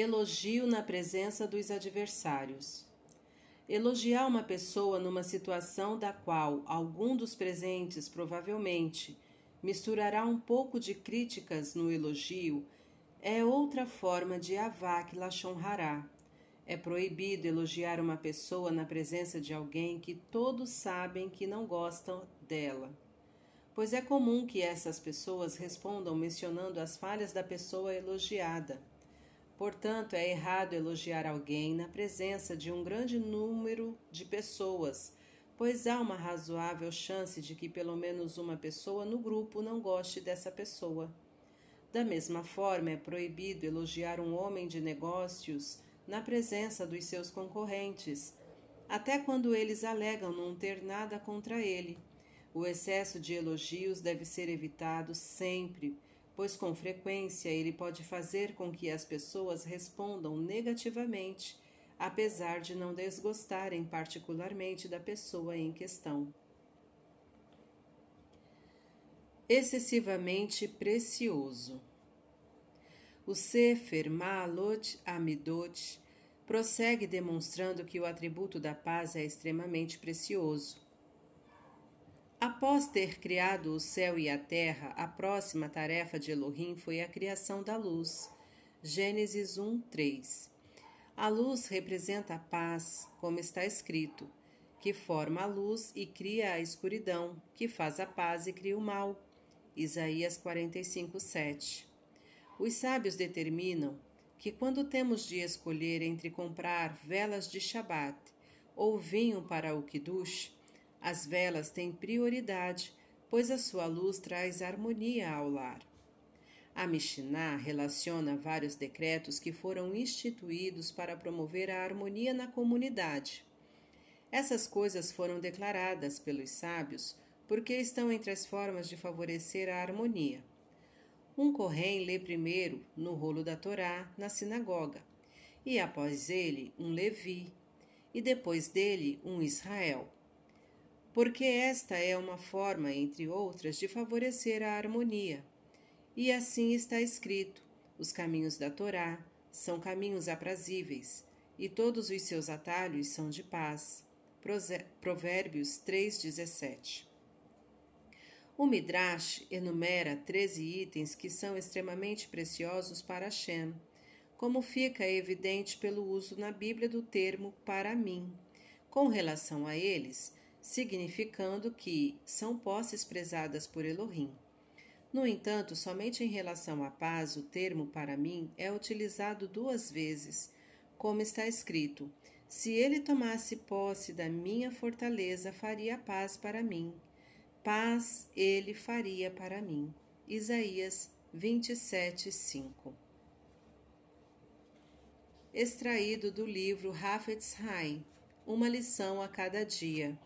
Elogio na presença dos adversários. Elogiar uma pessoa numa situação da qual algum dos presentes provavelmente misturará um pouco de críticas no elogio é outra forma de avak lashon hará. É proibido elogiar uma pessoa na presença de alguém que todos sabem que não gostam dela, pois é comum que essas pessoas respondam mencionando as falhas da pessoa elogiada. Portanto, é errado elogiar alguém na presença de um grande número de pessoas, pois há uma razoável chance de que pelo menos uma pessoa no grupo não goste dessa pessoa. Da mesma forma, é proibido elogiar um homem de negócios na presença dos seus concorrentes, até quando eles alegam não ter nada contra ele. O excesso de elogios deve ser evitado sempre pois com frequência ele pode fazer com que as pessoas respondam negativamente, apesar de não desgostarem particularmente da pessoa em questão. Excessivamente precioso. O Sefer Maalot Amidot prossegue demonstrando que o atributo da paz é extremamente precioso. Após ter criado o céu e a terra, a próxima tarefa de Elohim foi a criação da luz. Gênesis 1, 3. A luz representa a paz, como está escrito, que forma a luz e cria a escuridão, que faz a paz e cria o mal. Isaías 45, 7. Os sábios determinam que quando temos de escolher entre comprar velas de Shabat ou vinho para o Kiddush, as velas têm prioridade, pois a sua luz traz harmonia ao lar. A Mishnah relaciona vários decretos que foram instituídos para promover a harmonia na comunidade. Essas coisas foram declaradas pelos sábios porque estão entre as formas de favorecer a harmonia. Um Corém lê primeiro no rolo da Torá na sinagoga, e após ele um Levi, e depois dele um Israel porque esta é uma forma, entre outras, de favorecer a harmonia. E assim está escrito: os caminhos da Torá são caminhos aprazíveis, e todos os seus atalhos são de paz. Provérbios 3,17 O Midrash enumera 13 itens que são extremamente preciosos para Hashem, como fica evidente pelo uso na Bíblia do termo para mim. Com relação a eles, significando que são posses prezadas por Elohim. No entanto, somente em relação à paz, o termo para mim é utilizado duas vezes, como está escrito: Se ele tomasse posse da minha fortaleza, faria paz para mim. Paz ele faria para mim. Isaías 27, 5. Extraído do livro Hafetz Haim, Uma lição a cada dia.